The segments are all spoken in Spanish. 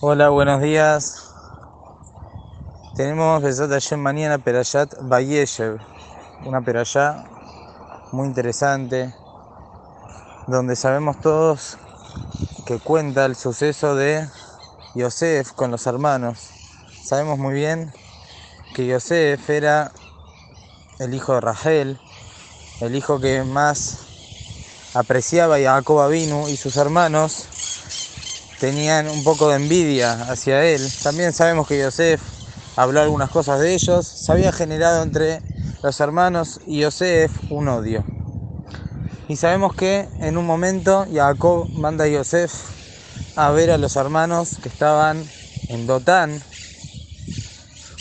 Hola, buenos días. Tenemos Besat Hashem mañana Perayat Bayeshev, una perayá muy interesante, donde sabemos todos que cuenta el suceso de Yosef con los hermanos. Sabemos muy bien que Yosef era el hijo de Rachel, el hijo que más apreciaba a Jacob Avinu y sus hermanos tenían un poco de envidia hacia él. También sabemos que Yosef habló algunas cosas de ellos. Se había generado entre los hermanos y Yosef un odio. Y sabemos que en un momento Jacob manda a Yosef a ver a los hermanos que estaban en Dotán.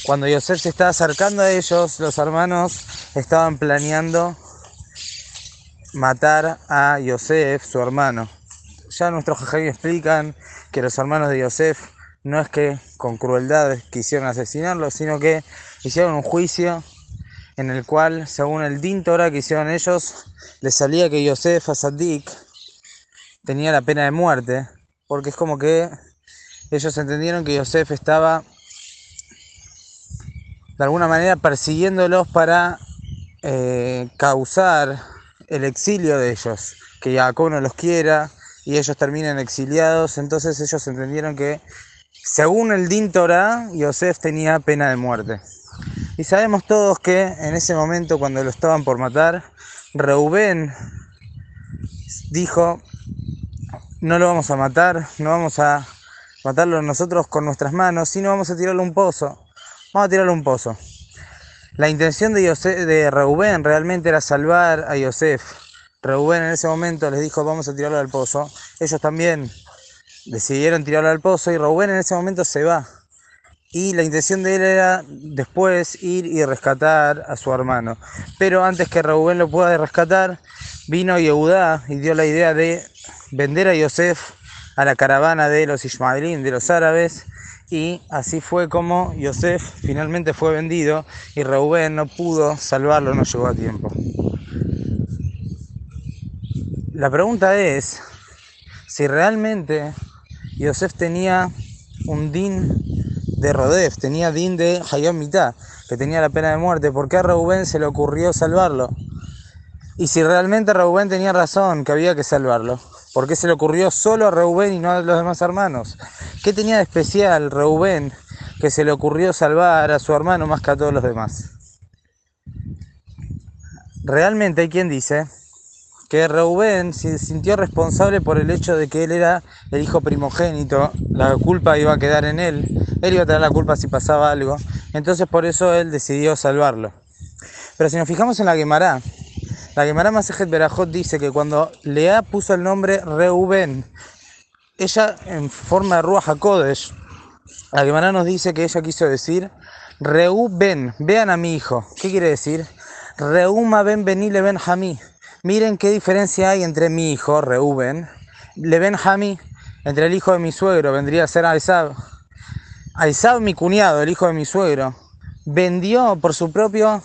Cuando Yosef se estaba acercando a ellos, los hermanos estaban planeando matar a Yosef, su hermano. Ya nuestros jajamí explican que los hermanos de Yosef no es que con crueldad quisieron asesinarlo, sino que hicieron un juicio en el cual, según el Din Torah que hicieron ellos, les salía que Yosef Asadik tenía la pena de muerte, porque es como que ellos entendieron que Yosef estaba de alguna manera persiguiéndolos para eh, causar el exilio de ellos, que Jacob no los quiera y ellos terminan exiliados, entonces ellos entendieron que según el Din Torah, Yosef tenía pena de muerte. Y sabemos todos que en ese momento cuando lo estaban por matar, Reubén dijo, no lo vamos a matar, no vamos a matarlo nosotros con nuestras manos, sino vamos a tirarle un pozo. Vamos a tirarle un pozo. La intención de, de Reubén realmente era salvar a Yosef. Reubén en ese momento les dijo vamos a tirarlo al pozo. Ellos también decidieron tirarlo al pozo y Reubén en ese momento se va. Y la intención de él era después ir y rescatar a su hermano. Pero antes que Reubén lo pueda rescatar, vino Yehudá y dio la idea de vender a Yosef a la caravana de los Ismaelín, de los árabes, y así fue como Yosef finalmente fue vendido y Reubén no pudo salvarlo, no llegó a tiempo. La pregunta es si realmente Yosef tenía un din de Rodef, tenía din de Hayom Mitá, que tenía la pena de muerte, ¿por qué a Reubén se le ocurrió salvarlo? Y si realmente Reubén tenía razón, que había que salvarlo. ¿Por qué se le ocurrió solo a Reubén y no a los demás hermanos? ¿Qué tenía de especial Reubén que se le ocurrió salvar a su hermano más que a todos los demás? Realmente hay quien dice que Reubén se sintió responsable por el hecho de que él era el hijo primogénito, la culpa iba a quedar en él, él iba a tener la culpa si pasaba algo, entonces por eso él decidió salvarlo. Pero si nos fijamos en la Gemara, la Gemara Masejet Berajot dice que cuando Lea puso el nombre Reuben, ella en forma de Ruach HaKodesh, la Gemara nos dice que ella quiso decir Reuben, vean a mi hijo. ¿Qué quiere decir? Reuma ben benile ben Hamí. Miren qué diferencia hay entre mi hijo, Reuben, le ben Hamí, entre el hijo de mi suegro, vendría a ser Aizab. Aizab, mi cuñado, el hijo de mi suegro, vendió por su propio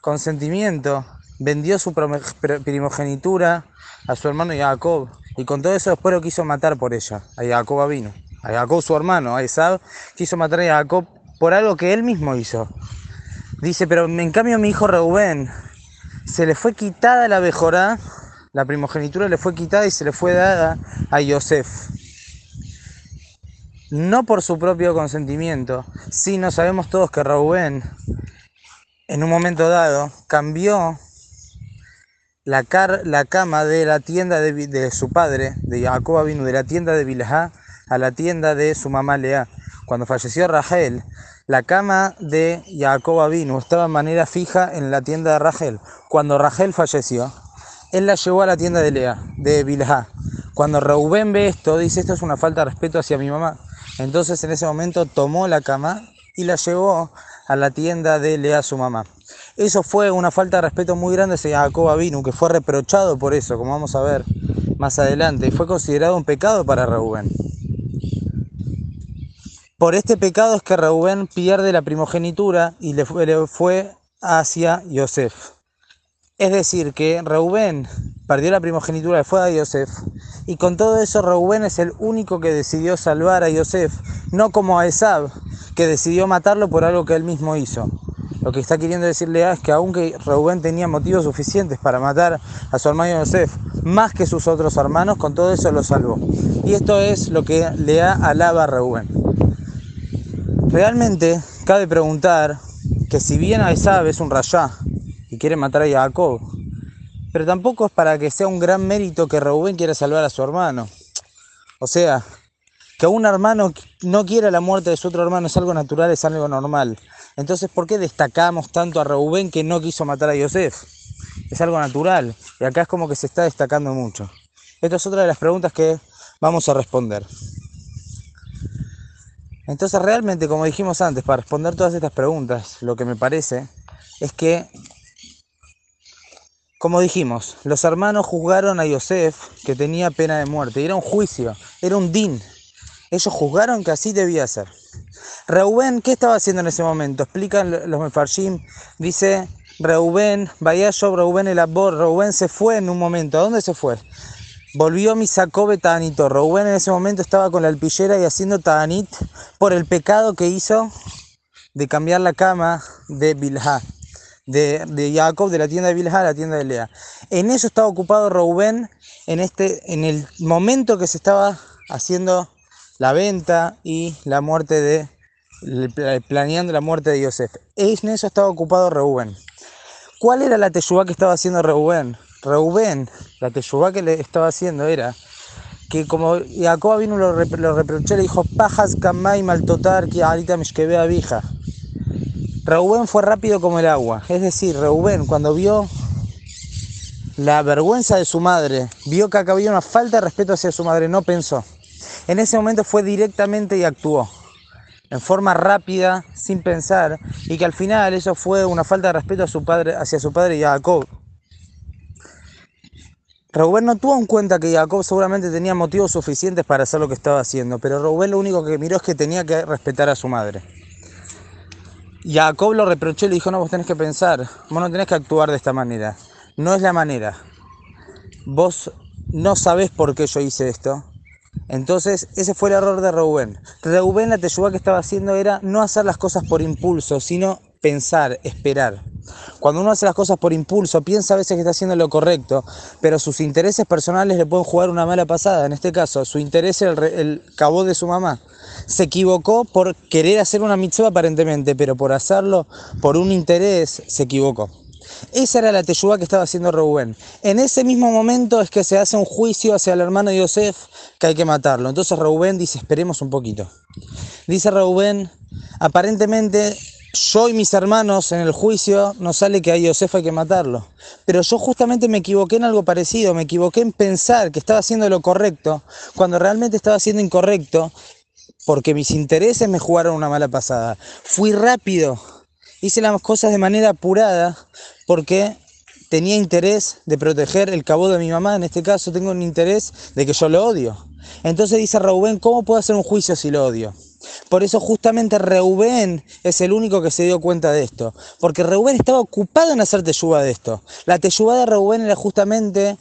consentimiento vendió su primogenitura a su hermano Jacob y con todo eso después lo quiso matar por ella, a Jacob vino, a Jacob su hermano, a Esab, quiso matar a Jacob por algo que él mismo hizo. Dice, pero en cambio mi hijo Reubén se le fue quitada la bejorá, la primogenitura le fue quitada y se le fue dada a Yosef. No por su propio consentimiento, sino sabemos todos que Reubén en un momento dado cambió la, car, la cama de la tienda de, su padre, de Jacob vino de la tienda de Bilhá a la tienda de su mamá Lea. Cuando falleció Rachel, la cama de Jacob vino estaba de manera fija en la tienda de Rachel. Cuando Rachel falleció, él la llevó a la tienda de Lea, de Bilhá. Cuando Reubén ve esto, dice esto es una falta de respeto hacia mi mamá. Entonces en ese momento tomó la cama y la llevó a la tienda de Lea, su mamá. Eso fue una falta de respeto muy grande hacia Jacob Avinu, que fue reprochado por eso, como vamos a ver más adelante, y fue considerado un pecado para Reubén. Por este pecado es que Reubén pierde la primogenitura y le fue, le hacia Yosef. Es decir, que Reubén perdió la primogenitura y fue a Yosef. Y con todo eso, Reubén es el único que decidió salvar a Yosef no como a Esab, que decidió matarlo por algo que él mismo hizo. Lo que está queriendo decirle es que aunque Reubén tenía motivos suficientes para matar a su hermano Yosef, más que sus otros hermanos, con todo eso lo salvó. Y esto es lo que Lea alaba a Reubén. Realmente cabe preguntar que si bien a Esab es un rayá y quiere matar a Jacob, pero tampoco es para que sea un gran mérito que Reubén quiera salvar a su hermano. O sea, que un hermano no quiera la muerte de su otro hermano es algo natural, es algo normal. Entonces, ¿por qué destacamos tanto a Reubén que no quiso matar a Yosef? Es algo natural y acá es como que se está destacando mucho. Esta es otra de las preguntas que vamos a responder. Entonces, realmente, como dijimos antes, para responder todas estas preguntas, lo que me parece es que, como dijimos, los hermanos juzgaron a Yosef que tenía pena de muerte. Era un juicio, era un din. Ellos juzgaron que así debía ser. Reubén, ¿qué estaba haciendo en ese momento? Explican los mefarshim, dice Reubén, vaya yo, Reubén el Abor, Reubén se fue en un momento. ¿A dónde se fue? Volvió Misakobe Tanito. Reubén en ese momento estaba con la alpillera y haciendo Tanit por el pecado que hizo de cambiar la cama de Bilha, de, Jacob, de la tienda de Bilha a la tienda de Lea. En eso estaba ocupado Reubén en, este, en el momento que se estaba haciendo la venta y la muerte de, planeando la muerte de Yosef. En eso estaba ocupado Reubén. ¿Cuál era la teyubá que estaba haciendo Reubén? Reubén, la teyubá que le estaba haciendo era que como Jacob vino lo, lo reprochó, le dijo, pajas kamay maltotar que ahorita me a vija. Reubén fue rápido como el agua. Es decir, Reubén cuando vio la vergüenza de su madre, vio que acá había una falta de respeto hacia su madre, no pensó. En ese momento fue directamente y actuó en forma rápida, sin pensar, y que al final eso fue una falta de respeto a su padre, hacia su padre Jacob. Rubén no tuvo en cuenta que Jacob seguramente tenía motivos suficientes para hacer lo que estaba haciendo, pero Rubén lo único que miró es que tenía que respetar a su madre. Jacob lo reprochó y le dijo, no, vos tenés que pensar, vos no tenés que actuar de esta manera. No es la manera. Vos no sabés por qué yo hice esto. Entonces, ese fue el error de Reuben. Reuben la teyuba que estaba haciendo era no hacer las cosas por impulso, sino pensar, esperar. Cuando uno hace las cosas por impulso, piensa a veces que está haciendo lo correcto, pero sus intereses personales le pueden jugar una mala pasada. En este caso, su interés era el, cabo de su mamá. Se equivocó por querer hacer una mitzvah aparentemente, pero por hacerlo por un interés se equivocó. Esa era la teyuba que estaba haciendo Reuben. En ese mismo momento es que se hace un juicio hacia el hermano de Yosef que hay que matarlo. Entonces Reuben dice, esperemos un poquito. Dice Reuben, aparentemente yo y mis hermanos en el juicio nos sale que a Yosef hay que matarlo. Pero yo justamente me equivoqué en algo parecido, me equivoqué en pensar que estaba haciendo lo correcto, cuando realmente estaba haciendo incorrecto, porque mis intereses me jugaron una mala pasada. Fui rápido hice las cosas de manera apurada porque tenía interés de proteger el cabo de mi mamá, en este caso tengo un interés de que yo lo odio. Entonces dice Reubén, ¿cómo puedo hacer un juicio si lo odio? Por eso justamente Reubén es el único que se dio cuenta de esto, porque Reubén estaba ocupado en hacer teyuba de esto. La teyuba de Reubén era justamente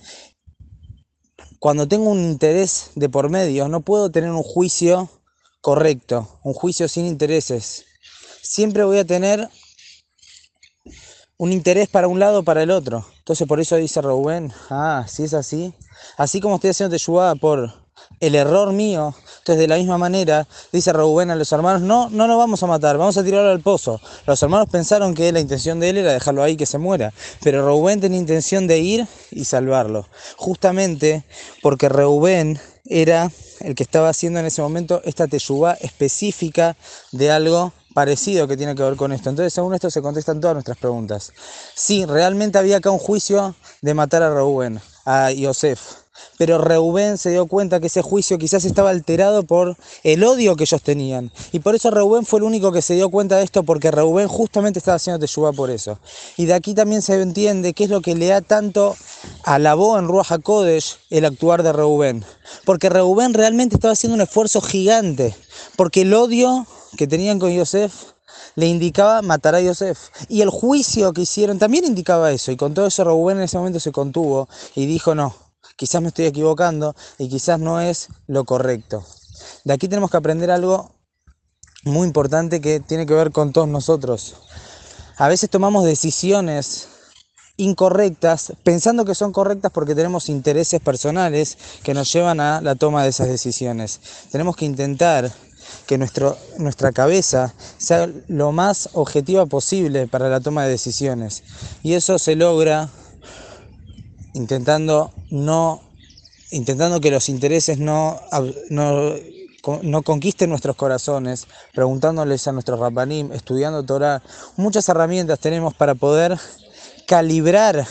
cuando tengo un interés de por medio, no puedo tener un juicio correcto, un juicio sin intereses. Siempre voy a tener un interés para un lado para el otro. Entonces por eso dice Rubén, ah, si es así, así como estoy haciendo Teshuvah por el error mío, entonces de la misma manera dice Rubén a los hermanos, no, no lo vamos a matar, vamos a tirarlo al pozo. Los hermanos pensaron que la intención de él era dejarlo ahí que se muera, pero Rubén tenía intención de ir y salvarlo, justamente porque Rubén era el que estaba haciendo en ese momento esta teyubá específica de algo parecido que tiene que ver con esto. Entonces, según esto se contestan todas nuestras preguntas. Sí, realmente había acá un juicio de matar a Reuben, a Yosef. Pero Reuben se dio cuenta que ese juicio quizás estaba alterado por el odio que ellos tenían. Y por eso Reuben fue el único que se dio cuenta de esto, porque Reuben justamente estaba haciendo Teshuvah por eso. Y de aquí también se entiende qué es lo que le da tanto alabó en Ruach HaKodesh el actuar de Reuben. Porque Reuben realmente estaba haciendo un esfuerzo gigante. Porque el odio que tenían con Yosef le indicaba matar a Yosef. Y el juicio que hicieron también indicaba eso. Y con todo eso Rubén en ese momento se contuvo y dijo, no, quizás me estoy equivocando y quizás no es lo correcto. De aquí tenemos que aprender algo muy importante que tiene que ver con todos nosotros. A veces tomamos decisiones incorrectas, pensando que son correctas porque tenemos intereses personales que nos llevan a la toma de esas decisiones. Tenemos que intentar que nuestra cabeza sea lo más objetiva posible para la toma de decisiones. Y eso se logra intentando no intentando que los intereses no, no, no conquisten nuestros corazones, preguntándoles a nuestros rapanim, estudiando Torah. Muchas herramientas tenemos para poder calibrar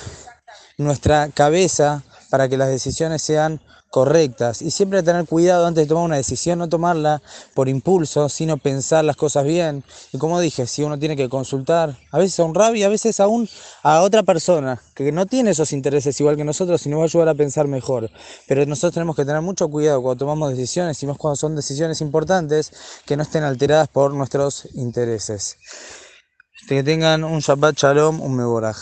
nuestra cabeza para que las decisiones sean correctas y siempre tener cuidado antes de tomar una decisión, no tomarla por impulso, sino pensar las cosas bien. Y como dije, si uno tiene que consultar, a veces a un rabbi, a veces aún a otra persona que no tiene esos intereses igual que nosotros y nos va a ayudar a pensar mejor. Pero nosotros tenemos que tener mucho cuidado cuando tomamos decisiones y más cuando son decisiones importantes que no estén alteradas por nuestros intereses. Que tengan un Shabbat Shalom, un Meboraj.